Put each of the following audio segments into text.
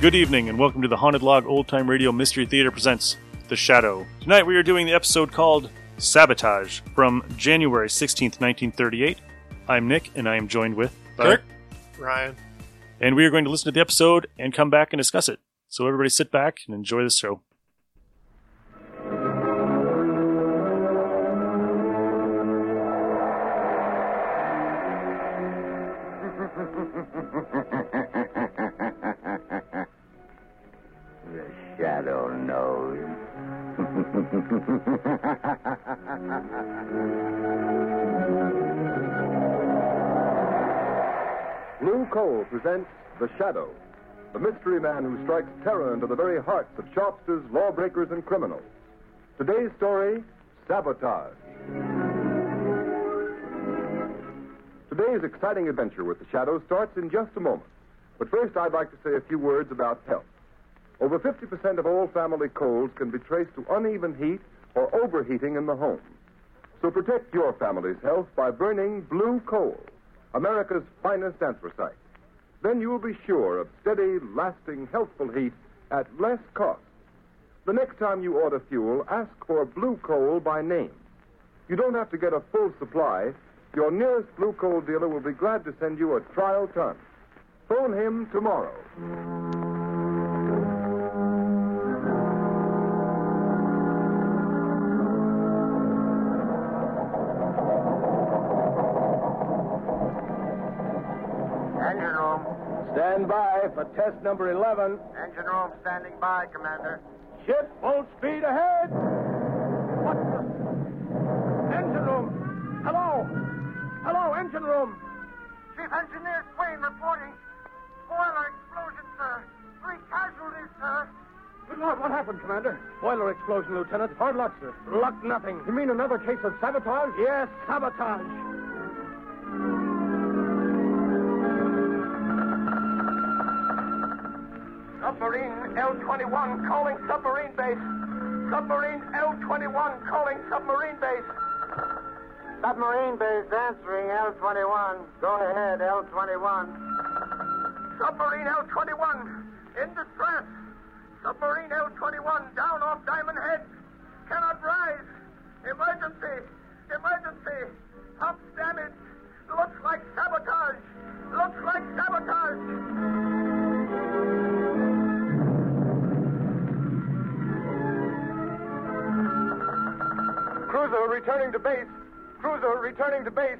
Good evening, and welcome to the Haunted Log Old Time Radio Mystery Theater presents The Shadow. Tonight we are doing the episode called Sabotage from January 16th, 1938. I'm Nick, and I am joined with uh, Kirk. Ryan. And we are going to listen to the episode and come back and discuss it. So everybody sit back and enjoy the show. Blue Coal presents The Shadow, the mystery man who strikes terror into the very hearts of shopsters, lawbreakers, and criminals. Today's story Sabotage. Today's exciting adventure with The Shadow starts in just a moment. But first, I'd like to say a few words about health. Over 50% of all family colds can be traced to uneven heat or overheating in the home. So protect your family's health by burning blue coal, America's finest anthracite. Then you'll be sure of steady, lasting, healthful heat at less cost. The next time you order fuel, ask for blue coal by name. You don't have to get a full supply. Your nearest blue coal dealer will be glad to send you a trial ton. Phone him tomorrow. for test number 11. Engine room standing by, Commander. Ship full speed ahead. What the? Engine room. Hello. Hello, engine room. Chief Engineer Swain reporting. Boiler explosion, sir. Three casualties, sir. Good Lord, what happened, Commander? Boiler explosion, Lieutenant. Hard luck, sir. Luck nothing. You mean another case of sabotage? Yes, sabotage. Submarine L-21 calling submarine base. Submarine L-21 calling submarine base. Submarine base answering L-21. Go ahead, L-21. Submarine L-21 in distress. Submarine L-21 down off Diamond Head. Cannot rise. Emergency. Emergency. Pumps damaged. Looks like sabotage. Looks like sabotage. Cruiser returning to base. Cruiser returning to base.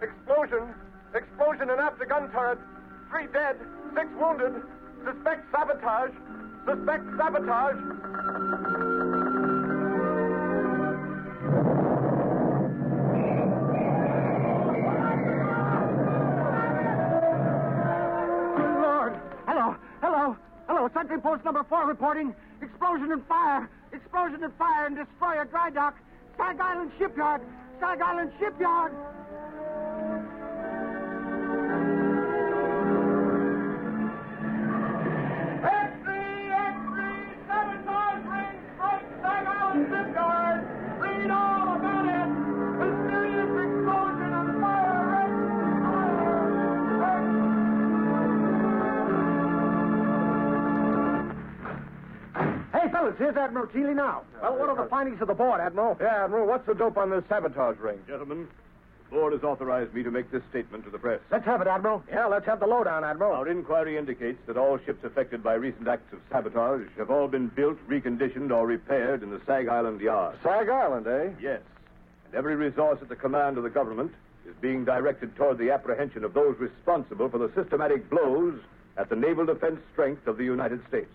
Explosion. Explosion in after gun turret. Three dead. Six wounded. Suspect sabotage. Suspect sabotage. Lord. Hello. Hello. Hello. Sentry post number four reporting. Explosion and fire. Explosion and fire in destroyer dry dock. Stag Island shipyard. Stag Island shipyard. Here's Admiral Keeley now. Well, what are the findings of the board, Admiral? Yeah, Admiral, what's the dope on this sabotage ring? Gentlemen, the board has authorized me to make this statement to the press. Let's have it, Admiral. Yeah, let's have the lowdown, Admiral. Our inquiry indicates that all ships affected by recent acts of sabotage have all been built, reconditioned, or repaired in the Sag Island Yard. Sag Island, eh? Yes. And every resource at the command of the government is being directed toward the apprehension of those responsible for the systematic blows at the naval defense strength of the United States.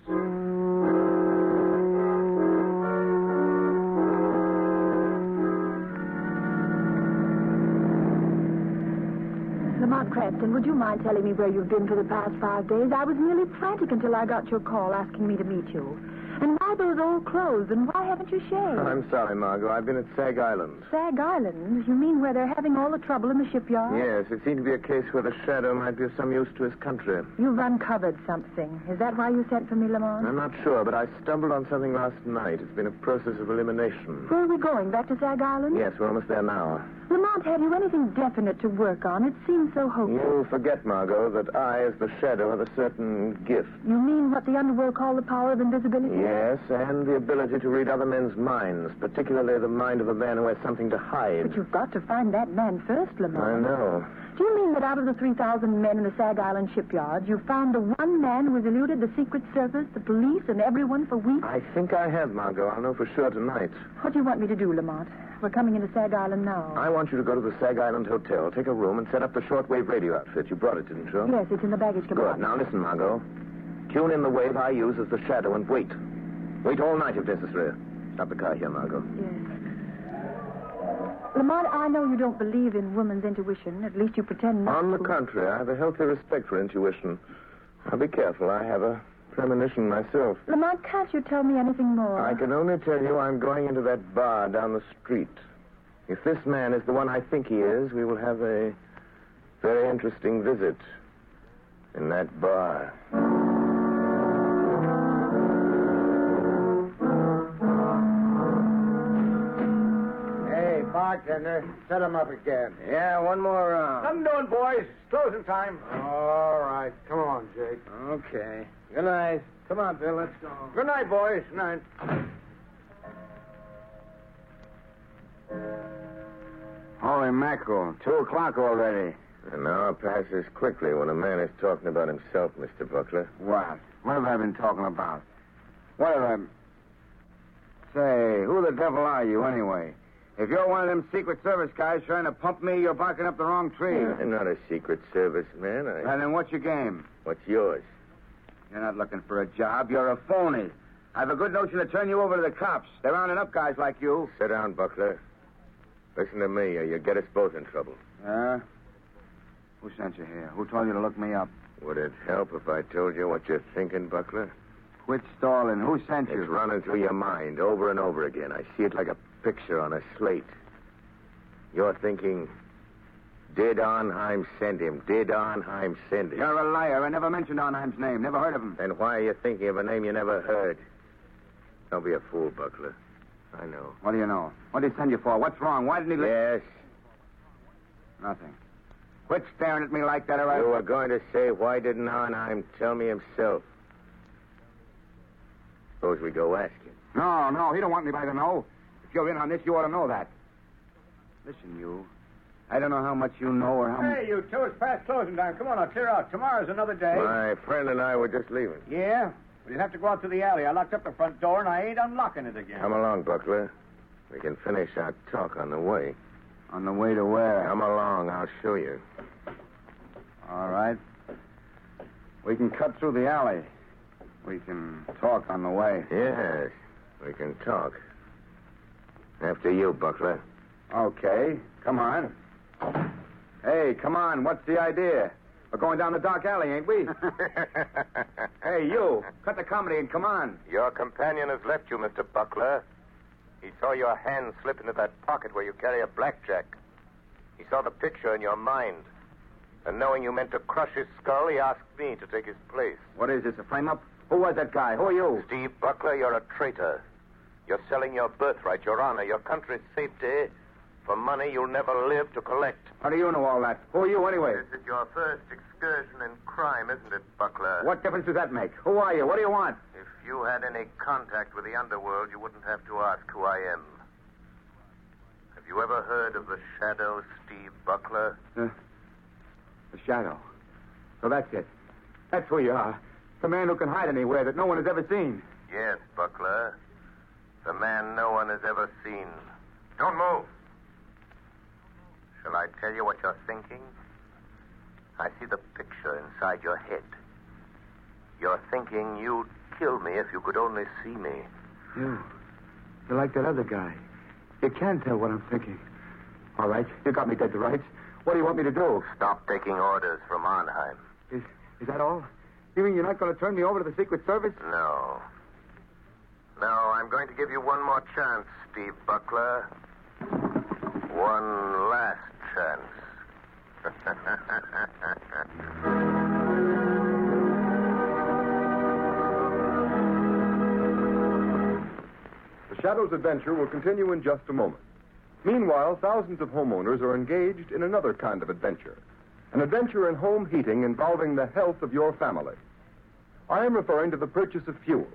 Cranston, would you mind telling me where you've been for the past five days? I was nearly frantic until I got your call asking me to meet you. And why those old clothes? And why haven't you shaved? I'm sorry, Margot. I've been at Sag Island. Sag Island? You mean where they're having all the trouble in the shipyard? Yes, it seemed to be a case where the shadow might be of some use to his country. You've uncovered something. Is that why you sent for me, Lamont? I'm not sure, but I stumbled on something last night. It's been a process of elimination. Where are we going? Back to Sag Island? Yes, we're almost there now. Lamont, have you anything definite to work on? It seems so hopeless. You forget, Margot, that I, as the shadow, have a certain gift. You mean what the underworld call the power of invisibility? Yes, and the ability to read other men's minds, particularly the mind of a man who has something to hide. But you've got to find that man first, Lamont. I know. Do you mean that out of the 3,000 men in the Sag Island shipyard, you found the one man who has eluded the Secret Service, the police, and everyone for weeks? I think I have, Margot. I'll know for sure tonight. What do you want me to do, Lamont? We're coming into Sag Island now. I want you to go to the Sag Island Hotel, take a room, and set up the shortwave radio outfit. You brought it, didn't you? Yes, it's in the baggage compartment. Good. Now listen, Margot. Tune in the wave I use as the shadow and wait. Wait all night if necessary. Stop the car here, Margot. Yes. Lamont, I know you don't believe in woman's intuition. At least you pretend not On the to. contrary, I have a healthy respect for intuition. Now be careful. I have a premonition myself. Lamont, can't you tell me anything more? I can only tell you I'm going into that bar down the street. If this man is the one I think he is, we will have a very interesting visit in that bar. Hey, bartender, uh, set him up again. Yeah, one more round. I'm doing, boys. It's closing time. All right. Come on, Jake. Okay. Good night. Come on, Bill. Let's go. Good night, boys. Good night. Holy mackerel. Two o'clock already. An hour passes quickly when a man is talking about himself, Mr. Buckler. What? What have I been talking about? What have I... Say, who the devil are you, anyway? If you're one of them Secret Service guys trying to pump me, you're barking up the wrong tree. I'm not a Secret Service man. I... And then what's your game? What's yours? You're not looking for a job. You're a phony. I have a good notion to turn you over to the cops. They're rounding up guys like you. Sit down, Buckler. Listen to me, or you'll get us both in trouble. Huh? Who sent you here? Who told you to look me up? Would it help if I told you what you're thinking, Buckler? Quit stalling. Who sent you? It's running through your mind over and over again. I see it like a picture on a slate. You're thinking, did Arnheim send him? Did Arnheim send him? You're a liar. I never mentioned Arnheim's name. Never heard of him. Then why are you thinking of a name you never heard? Don't be a fool, Buckler. I know. What do you know? What did he send you for? What's wrong? Why didn't he... Yes, Nothing. Quit staring at me like that, or I... you were going to say, why didn't Arnheim tell me himself? Suppose we go ask him. No, no, he don't want anybody to know. You're in on this, you ought to know that. Listen, you. I don't know how much you know or how much... Hey, you two, it's past closing time. Come on, I'll clear out. Tomorrow's another day. My friend and I were just leaving. Yeah? Well, you'll have to go out to the alley. I locked up the front door, and I ain't unlocking it again. Come along, Buckler. We can finish our talk on the way. On the way to where? Come along, I'll show you. All right. We can cut through the alley. We can talk on the way. Yes, we can talk. After you, Buckler. Okay. Come on. Hey, come on. What's the idea? We're going down the dark alley, ain't we? hey, you. Cut the comedy and come on. Your companion has left you, Mr. Buckler. He saw your hand slip into that pocket where you carry a blackjack. He saw the picture in your mind. And knowing you meant to crush his skull, he asked me to take his place. What is this, a frame-up? Who was that guy? Who are you? Steve Buckler, you're a traitor. You're selling your birthright, your honor, your country's safety for money you'll never live to collect. How do you know all that? Who are you, anyway? This is your first excursion in crime, isn't it, Buckler? What difference does that make? Who are you? What do you want? If you had any contact with the underworld, you wouldn't have to ask who I am. Have you ever heard of the Shadow, Steve Buckler? Uh, the shadow. So that's it. That's who you are. The man who can hide anywhere that no one has ever seen. Yes, Buckler. The man no one has ever seen. Don't move. Shall I tell you what you're thinking? I see the picture inside your head. You're thinking you'd kill me if you could only see me. You. You're like that other guy. You can tell what I'm thinking. All right. You got me dead to rights. What do you want me to do? Stop taking orders from Arnheim. Is, is that all? You mean you're not going to turn me over to the Secret Service? No. Now, I'm going to give you one more chance, Steve Buckler. One last chance. The Shadow's adventure will continue in just a moment. Meanwhile, thousands of homeowners are engaged in another kind of adventure an adventure in home heating involving the health of your family. I am referring to the purchase of fuel.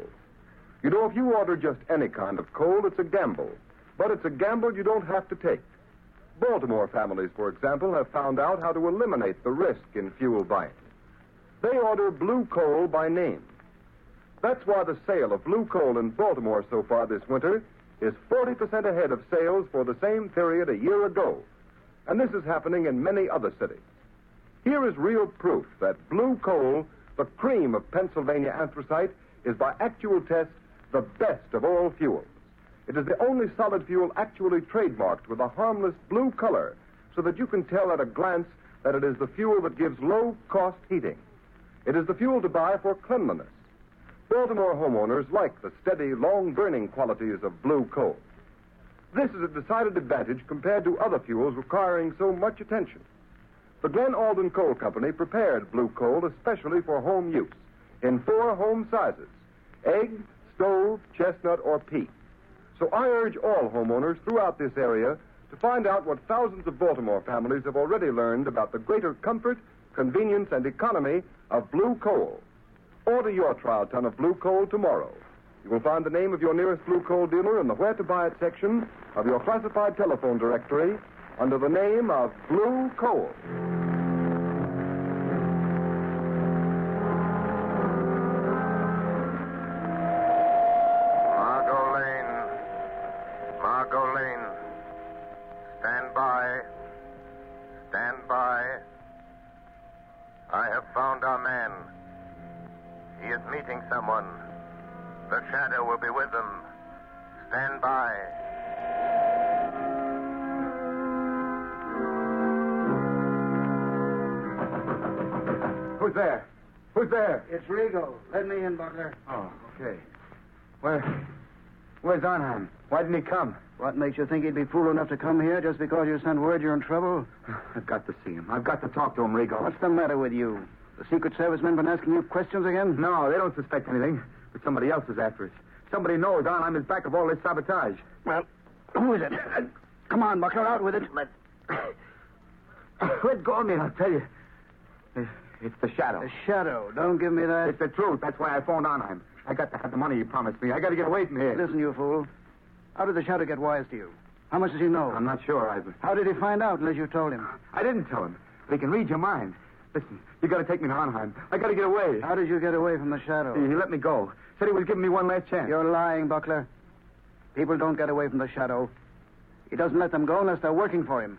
You know, if you order just any kind of coal, it's a gamble. But it's a gamble you don't have to take. Baltimore families, for example, have found out how to eliminate the risk in fuel buying. They order blue coal by name. That's why the sale of blue coal in Baltimore so far this winter is 40% ahead of sales for the same period a year ago. And this is happening in many other cities. Here is real proof that blue coal, the cream of Pennsylvania anthracite, is by actual test the best of all fuels. It is the only solid fuel actually trademarked with a harmless blue color so that you can tell at a glance that it is the fuel that gives low cost heating. It is the fuel to buy for cleanliness. Baltimore homeowners like the steady, long burning qualities of blue coal. This is a decided advantage compared to other fuels requiring so much attention. The Glen Alden Coal Company prepared blue coal especially for home use in four home sizes egg, stove, chestnut, or pea. So I urge all homeowners throughout this area to find out what thousands of Baltimore families have already learned about the greater comfort, convenience, and economy of blue coal. Order your trial ton of blue coal tomorrow. You will find the name of your nearest blue coal dealer in the Where to Buy It section of your classified telephone directory under the name of Blue Coal. Makes you think he'd be fool enough to come here just because you sent word you're in trouble? I've got to see him. I've got to talk to him, Rigo. What's the matter with you? The Secret Service men been asking you questions again? No, they don't suspect anything. But somebody else is after us. Somebody knows Arnheim is back of all this sabotage. Well, who is it? Come on, Buckler, out with it. Let, let go of me, and I'll tell you. It's the shadow. The shadow. Don't give me that. It's the truth. That's why I phoned Arnheim. I got to have the money you promised me. I got to get away from here. Listen, you fool. How did the shadow get wise to you? How much does he know? I'm not sure, Ivan. How did he find out unless you told him? I didn't tell him. But he can read your mind. Listen, you got to take me to Arnheim. I got to get away. How did you get away from the shadow? He, he let me go. Said he was giving me one last chance. You're lying, Buckler. People don't get away from the shadow. He doesn't let them go unless they're working for him.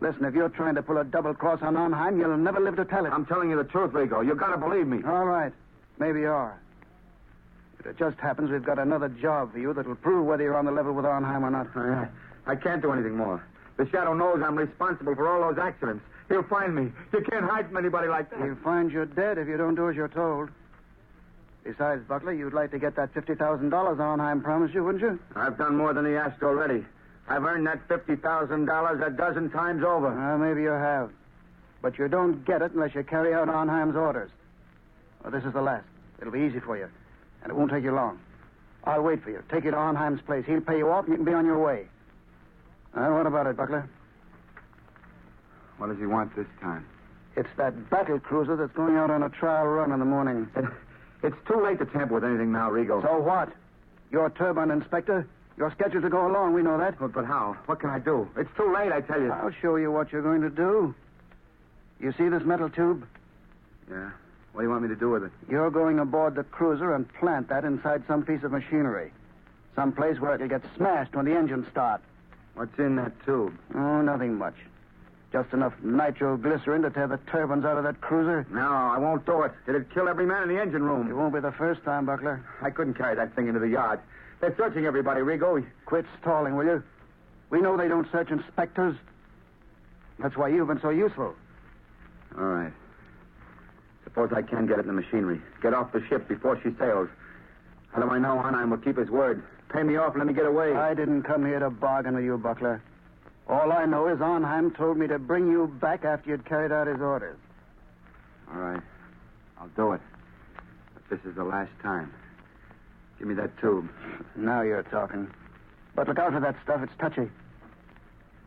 Listen, if you're trying to pull a double cross on Arnheim, you'll never live to tell it. I'm telling you the truth, Rigo. You got to believe me. All right. Maybe you are. But it just happens we've got another job for you that'll prove whether you're on the level with Arnheim or not. Oh, I, I can't do anything more. The shadow knows I'm responsible for all those accidents. He'll find me. You can't hide from anybody like that. He'll find you dead if you don't do as you're told. Besides, Buckler, you'd like to get that $50,000 Arnheim promised you, wouldn't you? I've done more than he asked already. I've earned that $50,000 a dozen times over. Well, maybe you have. But you don't get it unless you carry out Arnheim's orders. Well, this is the last. It'll be easy for you. And it won't take you long. I'll wait for you. Take you to Arnheim's place. He'll pay you off and you can be on your way. Well, what about it, Buckler? What does he want this time? It's that battle cruiser that's going out on a trial run in the morning. It, it's too late to tamper with anything now, Rigo. So what? You're turbine inspector. You're scheduled to go along. We know that. But, but how? What can I do? It's too late, I tell you. I'll show you what you're going to do. You see this metal tube? Yeah. What do you want me to do with it? You're going aboard the cruiser and plant that inside some piece of machinery. Some place where it'll get smashed when the engines start. What's in that tube? Oh, nothing much. Just enough nitroglycerin to tear the turbines out of that cruiser. No, I won't do it. It'd kill every man in the engine room. It won't be the first time, Buckler. I couldn't carry that thing into the yard. They're searching everybody, Rigo. Quit stalling, will you? We know they don't search inspectors. That's why you've been so useful. All right. Suppose I can get it in the machinery. Get off the ship before she sails. How do I know Arnheim will keep his word? Pay me off, and let me get away. I didn't come here to bargain with you, Buckler. All I know is Arnheim told me to bring you back after you'd carried out his orders. All right. I'll do it. But this is the last time. Give me that tube. Now you're talking. But look out for that stuff. It's touchy.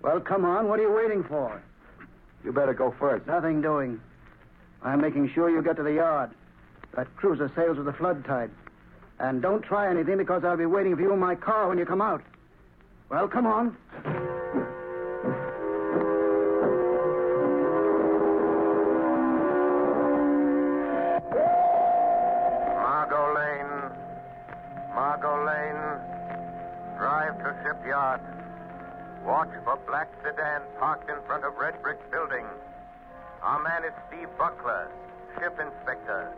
Well, come on. What are you waiting for? You better go first. Nothing doing. I'm making sure you get to the yard. That cruiser sails with the flood tide. And don't try anything because I'll be waiting for you in my car when you come out. Well, come on. Margot Lane. Margot Lane. Drive to shipyard. Watch for black sedan parked in front of red brick building. Our man is Steve Buckler, ship inspector.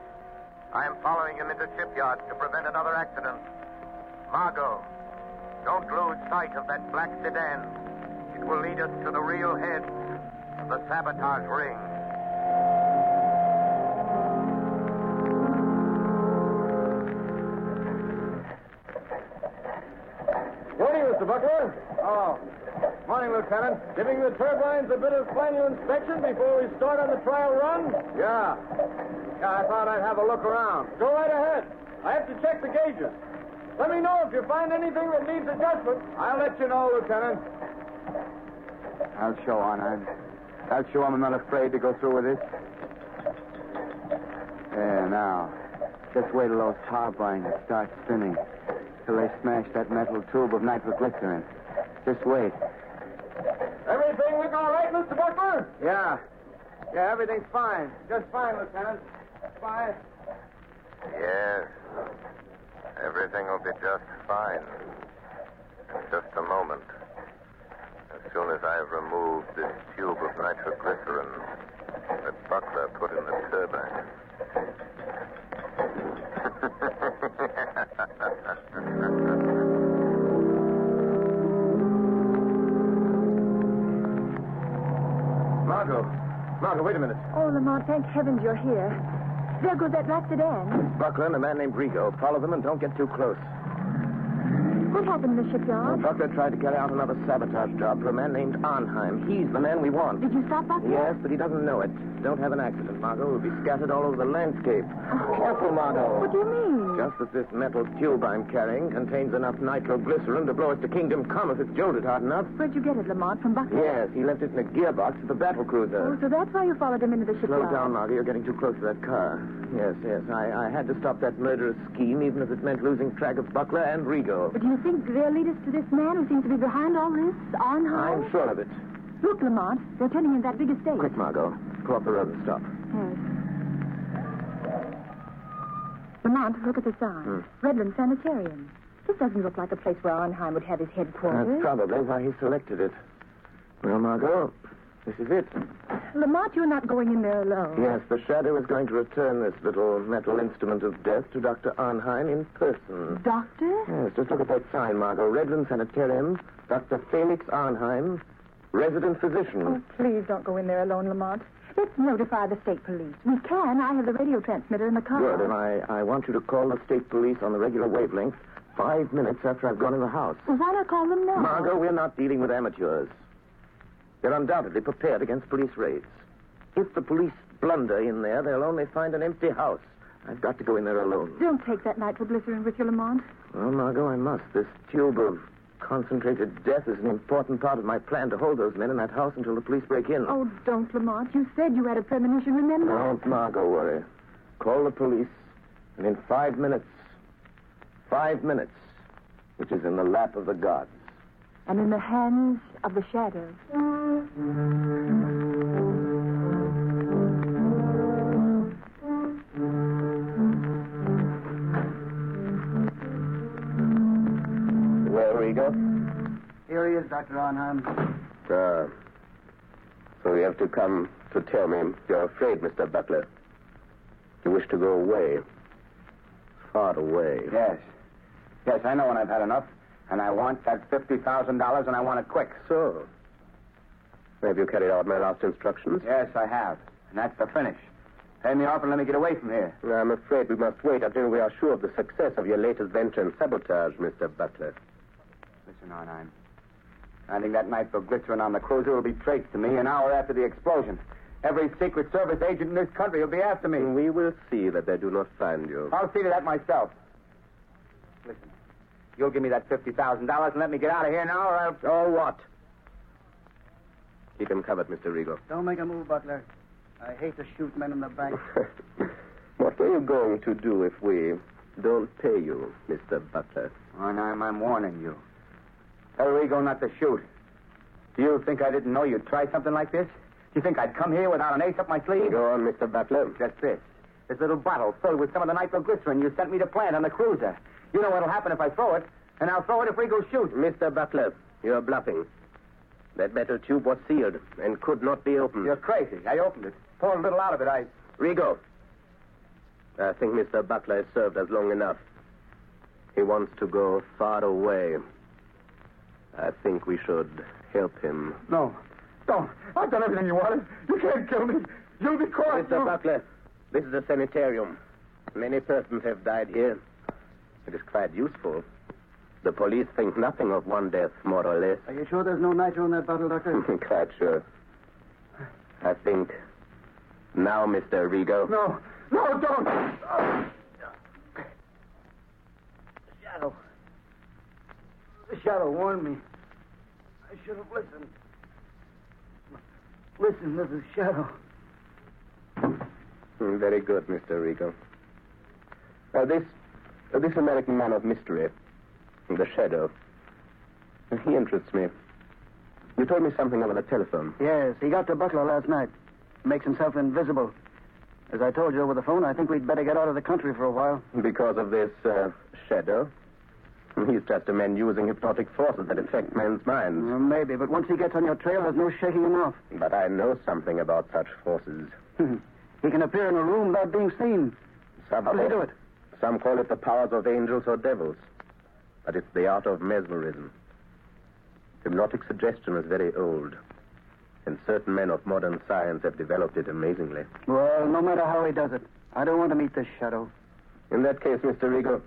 I am following him into shipyard to prevent another accident. Margot, don't lose sight of that black sedan. It will lead us to the real head of the sabotage ring. Morning, Mr. Buckler. Oh. Morning, Lieutenant. Giving the turbines a bit of final inspection before we start on the trial run? Yeah. Yeah, I thought I'd have a look around. Go right ahead. I have to check the gauges. Let me know if you find anything that needs adjustment. I'll let you know, Lieutenant. I'll show Arnheim. I, will show I'm not afraid to go through with this. There, now. Just wait till those turbines start spinning. Till they smash that metal tube of nitroglycerin. Just wait. Everything look all right, Mr. Buckler? Yeah. Yeah, everything's fine. Just fine, Lieutenant. Fine. Yes. Everything will be just fine. In just a moment. As soon as I've removed this tube of nitroglycerin that Buckler put in the turbine. Margot. Margot, wait a minute. Oh, Lamont, thank heavens you're here. There goes that black sedan. Buckler and a man named Rigo. Follow them and don't get too close. What happened in the shipyard? Buckler tried to carry out another sabotage job for a man named Arnheim. He's the man we want. Did you stop Buckler? Yes, but he doesn't know it. Don't have an accident, Margot. We'll be scattered all over the landscape. Oh. Careful, Margot. What do you mean? Just that this metal tube I'm carrying contains enough nitroglycerin to blow us to Kingdom Come if it's jolted hard enough. Where'd you get it, Lamont? From Buckler? Yes, he left it in a gearbox of the battle cruiser. Oh, so that's why you followed him into the shipyard. Slow down, Margot. You're getting too close to that car. Yes, yes. I, I had to stop that murderous scheme, even if it meant losing track of Buckler and Rigo. But do you think they'll lead us to this man who seems to be behind all this, Arnheim? I'm sure of it. Look, Lamont, they're turning in that big estate. Quick, Margot. Pull up the road and stop. Yes. Lamont, look at the sign. Hmm. Redland Sanitarium. This doesn't look like a place where Arnheim would have his headquarters. That's probably why he selected it. Well, Margot, this is it. Lamont, you're not going in there alone. Yes, the Shadow is going to return this little metal instrument of death to Dr. Arnheim in person. Doctor? Yes, just look at that sign, Margot. Redland Sanitarium, Dr. Felix Arnheim, resident physician. Oh, please don't go in there alone, Lamont. Let's notify the state police. We can. I have the radio transmitter in the car. Good, and I, I want you to call the state police on the regular wavelength five minutes after I've gone in the house. Well, why not call them now? Margot, we're not dealing with amateurs. They're undoubtedly prepared against police raids. If the police blunder in there, they'll only find an empty house. I've got to go in there alone. Don't take that nitroglycerin with you, Lamont. Well, Margot, I must. This tube of concentrated death is an important part of my plan to hold those men in that house until the police break in. Oh, don't, Lamont. You said you had a premonition, remember? Don't, Margot, worry. Call the police, and in five minutes, five minutes, which is in the lap of the gods. And in the hands of the shadows. Well, Rigo? Here he is, Dr. Arnheim. Uh, so you have to come to tell me you're afraid, Mr. Butler. You wish to go away. Far away. Yes. Yes, I know when I've had enough. And I want that $50,000 and I want it quick. So, have you carried out my last instructions? Yes, I have. And that's the finish. Pay me off and let me get away from here. I'm afraid we must wait until we are sure of the success of your latest venture in sabotage, Mr. Butler. Listen, Arnheim. Finding that nitroglycerin on the cruiser will be traced to me an hour after the explosion. Every Secret Service agent in this country will be after me. We will see that they do not find you. I'll see to that myself. Listen, you'll give me that $50,000 and let me get out of here now, or I'll... Oh, what? Keep him covered, Mr. Rigo. Don't make a move, Butler. I hate to shoot men in the bank. what are you going to do if we don't pay you, Mr. Butler? Arnheim, I'm warning you. Tell Rigo not to shoot. Do you think I didn't know you'd try something like this? Do you think I'd come here without an ace up my sleeve? Go on, Mr. Butler. Just this. This little bottle filled with some of the nitroglycerin you sent me to plant on the cruiser. You know what'll happen if I throw it, and I'll throw it if Rigo shoots. Mr. Butler, you're bluffing. That metal tube was sealed and could not be opened. You're crazy. I opened it. Poured a little out of it. I. Rigo. I think Mr. Butler has served us long enough. He wants to go far away. I think we should help him. No. Don't. I've done everything you wanted. You can't kill me. You'll be caught. Mr. Butler, this is a sanitarium. Many persons have died here. It is quite useful. The police think nothing of one death, more or less. Are you sure there's no nitro in that bottle, Doctor? quite sure. I think now, Mr. Rigo. No. No, don't. The Shadow. The shadow warned me. I should have listened. Listen to the shadow. Mm, Very good, Mr. Rigo. Uh, this, this American man of mystery, the Shadow, he interests me. You told me something over the telephone. Yes, he got to Butler last night. Makes himself invisible. As I told you over the phone, I think we'd better get out of the country for a while. Because of this uh, Shadow? He's just a man using hypnotic forces that affect men's minds. Uh, maybe, but once he gets on your trail, there's no shaking him off. But I know something about such forces. he can appear in a room without being seen. Some How does he do it? Some call it the powers of angels or devils. But it's the art of mesmerism. Hypnotic suggestion is very old. And certain men of modern science have developed it amazingly. Well, no matter how he does it, I don't want to meet this shadow. In that case, Mr. Rigo,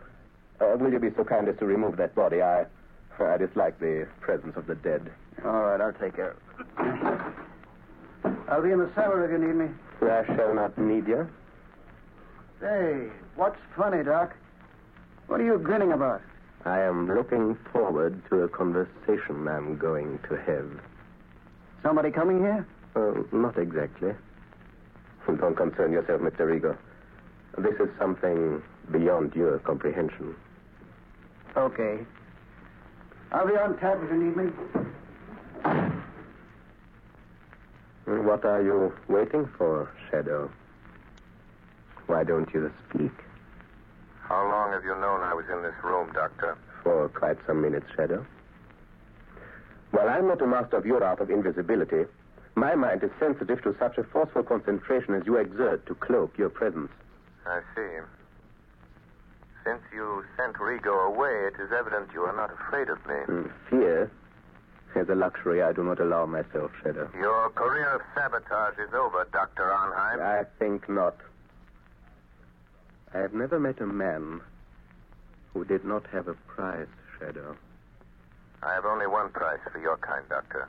uh, will you be so kind as to remove that body? I, I dislike the presence of the dead. All right, I'll take care of it. I'll be in the cellar if you need me. I shall not need you. Say, what's funny, Doc? What are you grinning about? I am looking forward to a conversation I'm going to have. Somebody coming here? Uh, not exactly. Don't concern yourself, Mr. Rigo. This is something beyond your comprehension. Okay. I'll be on tap if you need me. What are you waiting for, Shadow? Why don't you speak? How long have you known I was in this room, Doctor? For quite some minutes, Shadow. While I'm not a master of your art of invisibility, my mind is sensitive to such a forceful concentration as you exert to cloak your presence. I see. Since you sent Rigo away, it is evident you are not afraid of me. Mm, Fear is a luxury I do not allow myself, Shadow. Your career of sabotage is over, Dr. Arnheim. I think not. I have never met a man who did not have a price, Shadow. I have only one price for your kind, Doctor.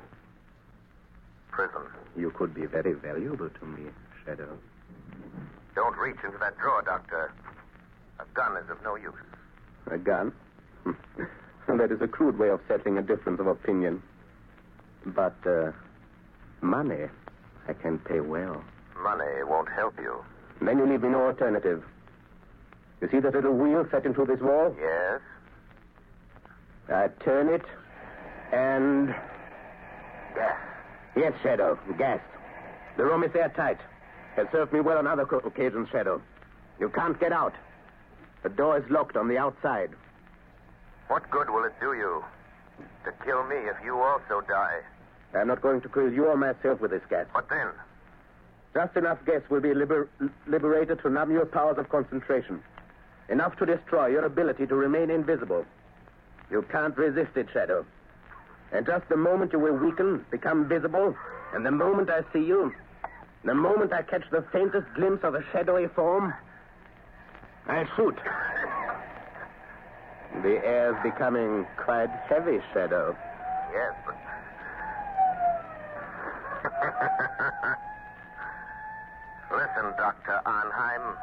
Prison. You could be very valuable to me, Shadow. Don't reach into that drawer, Doctor. A gun is of no use. A gun? that is a crude way of settling a difference of opinion. But, uh, money, I can pay well. Money won't help you. Then you leave me no alternative. You see that little wheel set into this wall? Yes? I turn it, and. Gas. Yes, Shadow, gas. The room is airtight. Has served me well on other occasions, Shadow. You can't get out. The door is locked on the outside. What good will it do you to kill me if you also die? I'm not going to kill you or myself with this gas. What then? Just enough gas will be liber- liberated to numb your powers of concentration. Enough to destroy your ability to remain invisible. You can't resist it, Shadow. And just the moment you will weaken, become visible, and the moment I see you, The moment I catch the faintest glimpse of a shadowy form, I shoot. The air's becoming quite heavy, Shadow. Yes. Listen, Dr. Arnheim.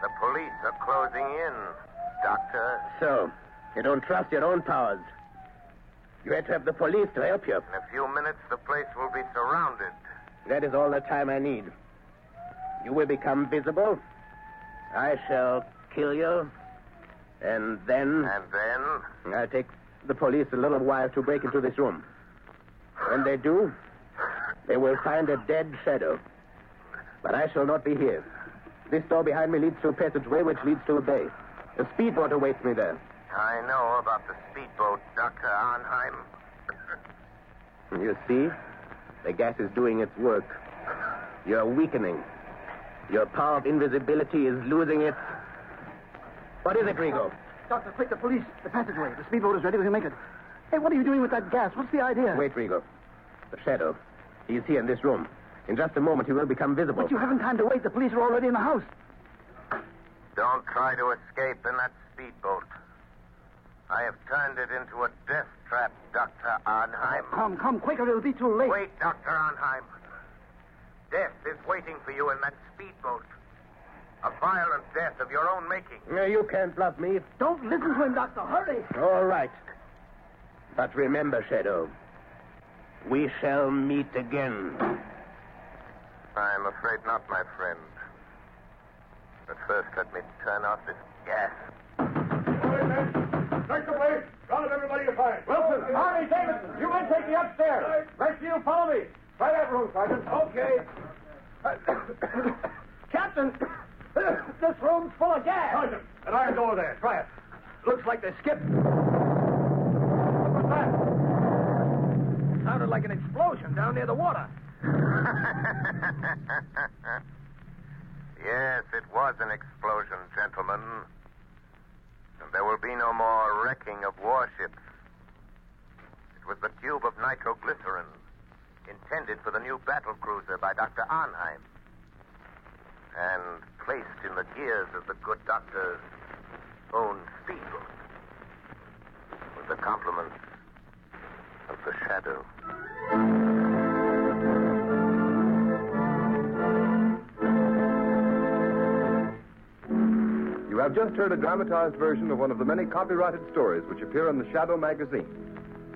The police are closing in, Doctor. So, you don't trust your own powers. You had to have the police to help you. In a few minutes, the place will be surrounded. That is all the time I need. You will become visible. I shall kill you. And then. And then? I'll take the police a little while to break into this room. When they do, they will find a dead shadow. But I shall not be here. This door behind me leads to a passageway which leads to a bay. A speedboat awaits me there. I know about the speedboat, Dr. Arnheim. You see? The gas is doing its work. You're weakening. Your power of invisibility is losing its. What is it, Rigo? Doctor, quick, the police. The passageway. The speedboat is ready. We can make it. Hey, what are you doing with that gas? What's the idea? Wait, Rigo. The shadow. He's here in this room. In just a moment, he will become visible. But you haven't time to wait. The police are already in the house. Don't try to escape in that speedboat. I have turned it into a death trap, Dr. Arnheim. Come, come, quicker. It'll be too late. Wait, Dr. Arnheim. Death is waiting for you in that speedboat. A violent death of your own making. No, you can't bluff me. Don't listen to him, Doctor. Hurry. All right. But remember, Shadow, we shall meet again. I'm afraid not, my friend. But first, let me turn off this gas. Search the place. Round up everybody you find. Wilson, Harvey, Davidson, you men take me upstairs. Rest of you follow me. Try that room, Sergeant. Okay. Captain, this room's full of gas. Sergeant, an iron door there. Try it. Looks like they skipped. What was that? Sounded like an explosion down near the water. yes, it was an explosion, gentlemen. And there will be no more wrecking of warships. It was the tube of nitroglycerin intended for the new battle cruiser by Dr. Arnheim. And placed in the gears of the good doctor's own speedboat. With the compliments of the shadow. Have just heard a dramatized version of one of the many copyrighted stories which appear in the Shadow magazine.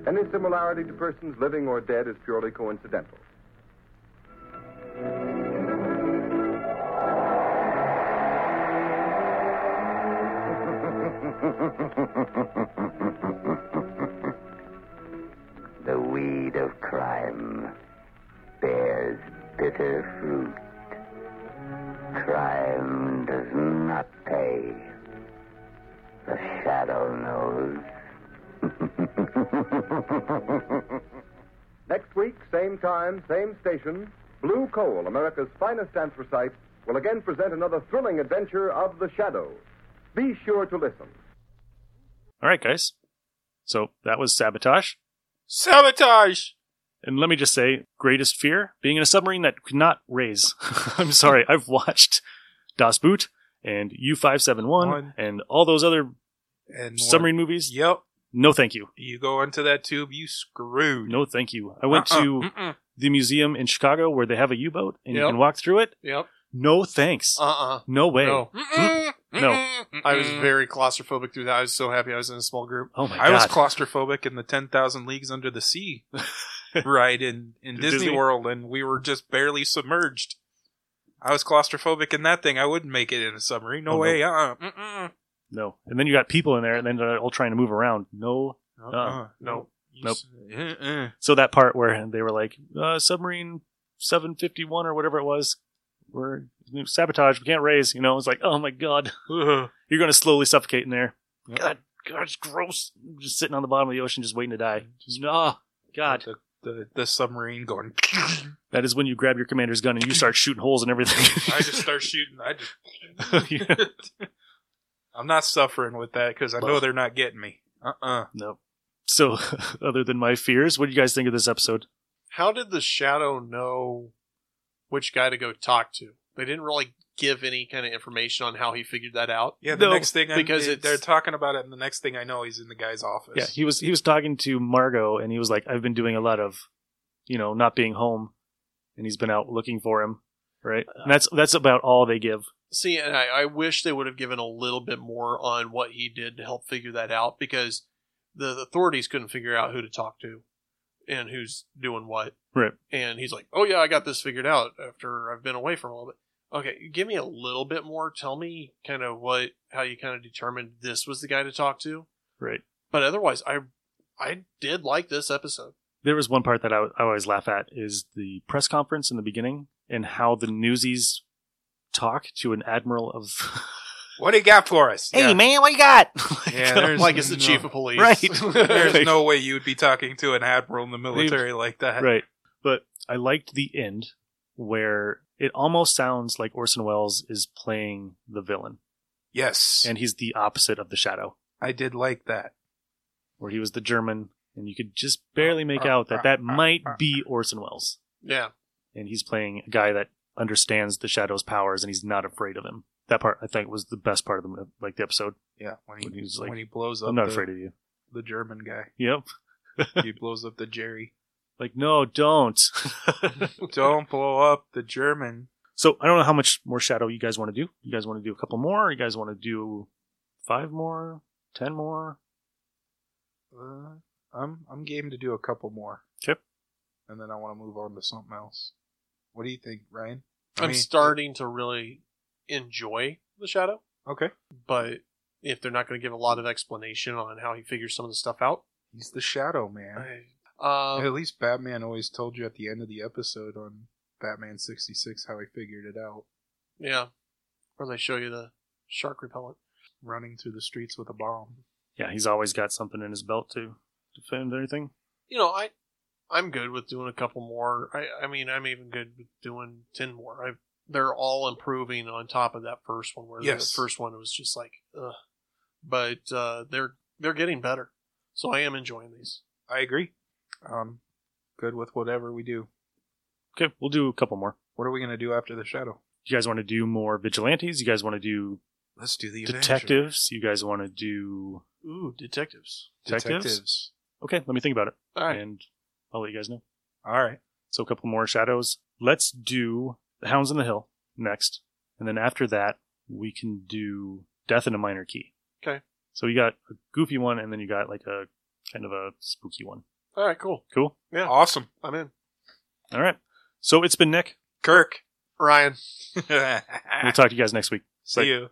Any similarity to persons living or dead is purely coincidental. the weed of crime bears bitter fruit. Crime shadow knows. Next week, same time, same station, Blue Coal, America's finest anthracite, will again present another thrilling adventure of the Shadow. Be sure to listen. All right, guys. So that was sabotage. Sabotage! And let me just say, greatest fear being in a submarine that could not raise. I'm sorry, I've watched Das Boot and U five seven one One. and all those other And submarine movies. Yep. No, thank you. You go into that tube, you screwed. No, thank you. I went Uh-uh, to mm-mm. the museum in Chicago where they have a U boat and you can walk through it. Yep. No, thanks. Uh-uh. No way. No. Mm, No. I was very claustrophobic through that. I was so happy I was in a small group. Oh my I was claustrophobic in the 10,000 Leagues Under the Sea ride in, in Disney, Disney? World, and we were just barely submerged. I was claustrophobic in that thing. I wouldn't make it in a submarine. No Oh, no. way. Uh-uh. No. And then you got people in there and then they're all trying to move around. No. Uh-uh. Uh, No. Nope. Uh-uh. So that part where they were like, uh, submarine 751 or whatever it was, we're sabotage, we can't raise, you know, it's like, oh my god, you're going to slowly suffocate in there. God, God, it's gross. Just sitting on the bottom of the ocean, just waiting to die. No, God. The, the, the submarine going. That is when you grab your commander's gun and you start shooting holes and everything. I just start shooting. I just. I'm not suffering with that because I know they're not getting me. Uh uh no. So, other than my fears, what do you guys think of this episode? How did the shadow know which guy to go talk to. They didn't really give any kind of information on how he figured that out. Yeah, the No, next thing I, because they- it's- they're talking about it, and the next thing I know, he's in the guy's office. Yeah, he was he was talking to Margot, and he was like, "I've been doing a lot of, you know, not being home," and he's been out looking for him, right? And that's that's about all they give. See, and I, I wish they would have given a little bit more on what he did to help figure that out because the, the authorities couldn't figure out who to talk to and who's doing what. Right. And he's like, "Oh yeah, I got this figured out after I've been away for a little bit." Okay, give me a little bit more. Tell me kind of what how you kind of determined this was the guy to talk to. Right. But otherwise, I I did like this episode. There was one part that I, I always laugh at is the press conference in the beginning and how the newsies talk to an admiral of. What do you got for us? Hey Yeah. man, what you got? Yeah, there's like it's the no- chief of police, Right. There's no way you would be talking to an admiral in the military like that. right. But I liked the end where it almost sounds like Orson Welles is playing the villain, Yes, and he's the opposite of the Shadow, I did like that. where he was the German, and you could just barely make out that that might be Orson Welles, Yeah. and he's playing a guy that understands the Shadow's powers, and he's not afraid of him. That part I think was the best part of the like the episode. Yeah, when he, When he was like, when he blows up. I'm not the, afraid of you. The German guy. Yep. he blows up the Jerry. Like, no, don't. Don't blow up the German. So I don't know how much more Shadow you guys want to do. You guys want to do a couple more? You guys want to do five more? Ten more? Uh, I'm I'm game to do a couple more. Okay. And then I want to move on to something else. What do you think, Ryan? I I'm mean- starting to really enjoy the shadow. Okay. But if they're not going to give a lot of explanation on how he figures some of the stuff out, He's the Shadow Man. um, At least Batman always told you at the end of the episode on Batman 66 how he figured it out. yeah, or they show you the shark repellent. Running through the streets with a bomb. Yeah, he's always got something in his belt to defend anything. You know, I I'm good with doing a couple more. I I mean, I'm even good with doing ten more. I they're all improving on top of that first one. Where Yes. the first one was just like, ugh. But uh, they're they're getting better. So I am enjoying these. I agree. Um, good with whatever we do. Okay, we'll do a couple more. What are we going to do after the Shadow? You guys want to do more vigilantes? You guys want to do Let's do the detectives? You guys want to do Ooh, detectives. detectives? Detectives. Okay, let me think about it. All right. And I'll let you guys know. All right. So a couple more shadows. Let's do the Hounds on the Hill next, and then after that we can do Death in a Minor Key. Okay. So you got a goofy one, and then you got like a kind of a spooky one. All right, cool. Cool. Yeah, Awesome. I'm in. All right. So it's been Nick. Kirk. Ryan. We'll talk to you guys next week. See Bye. you.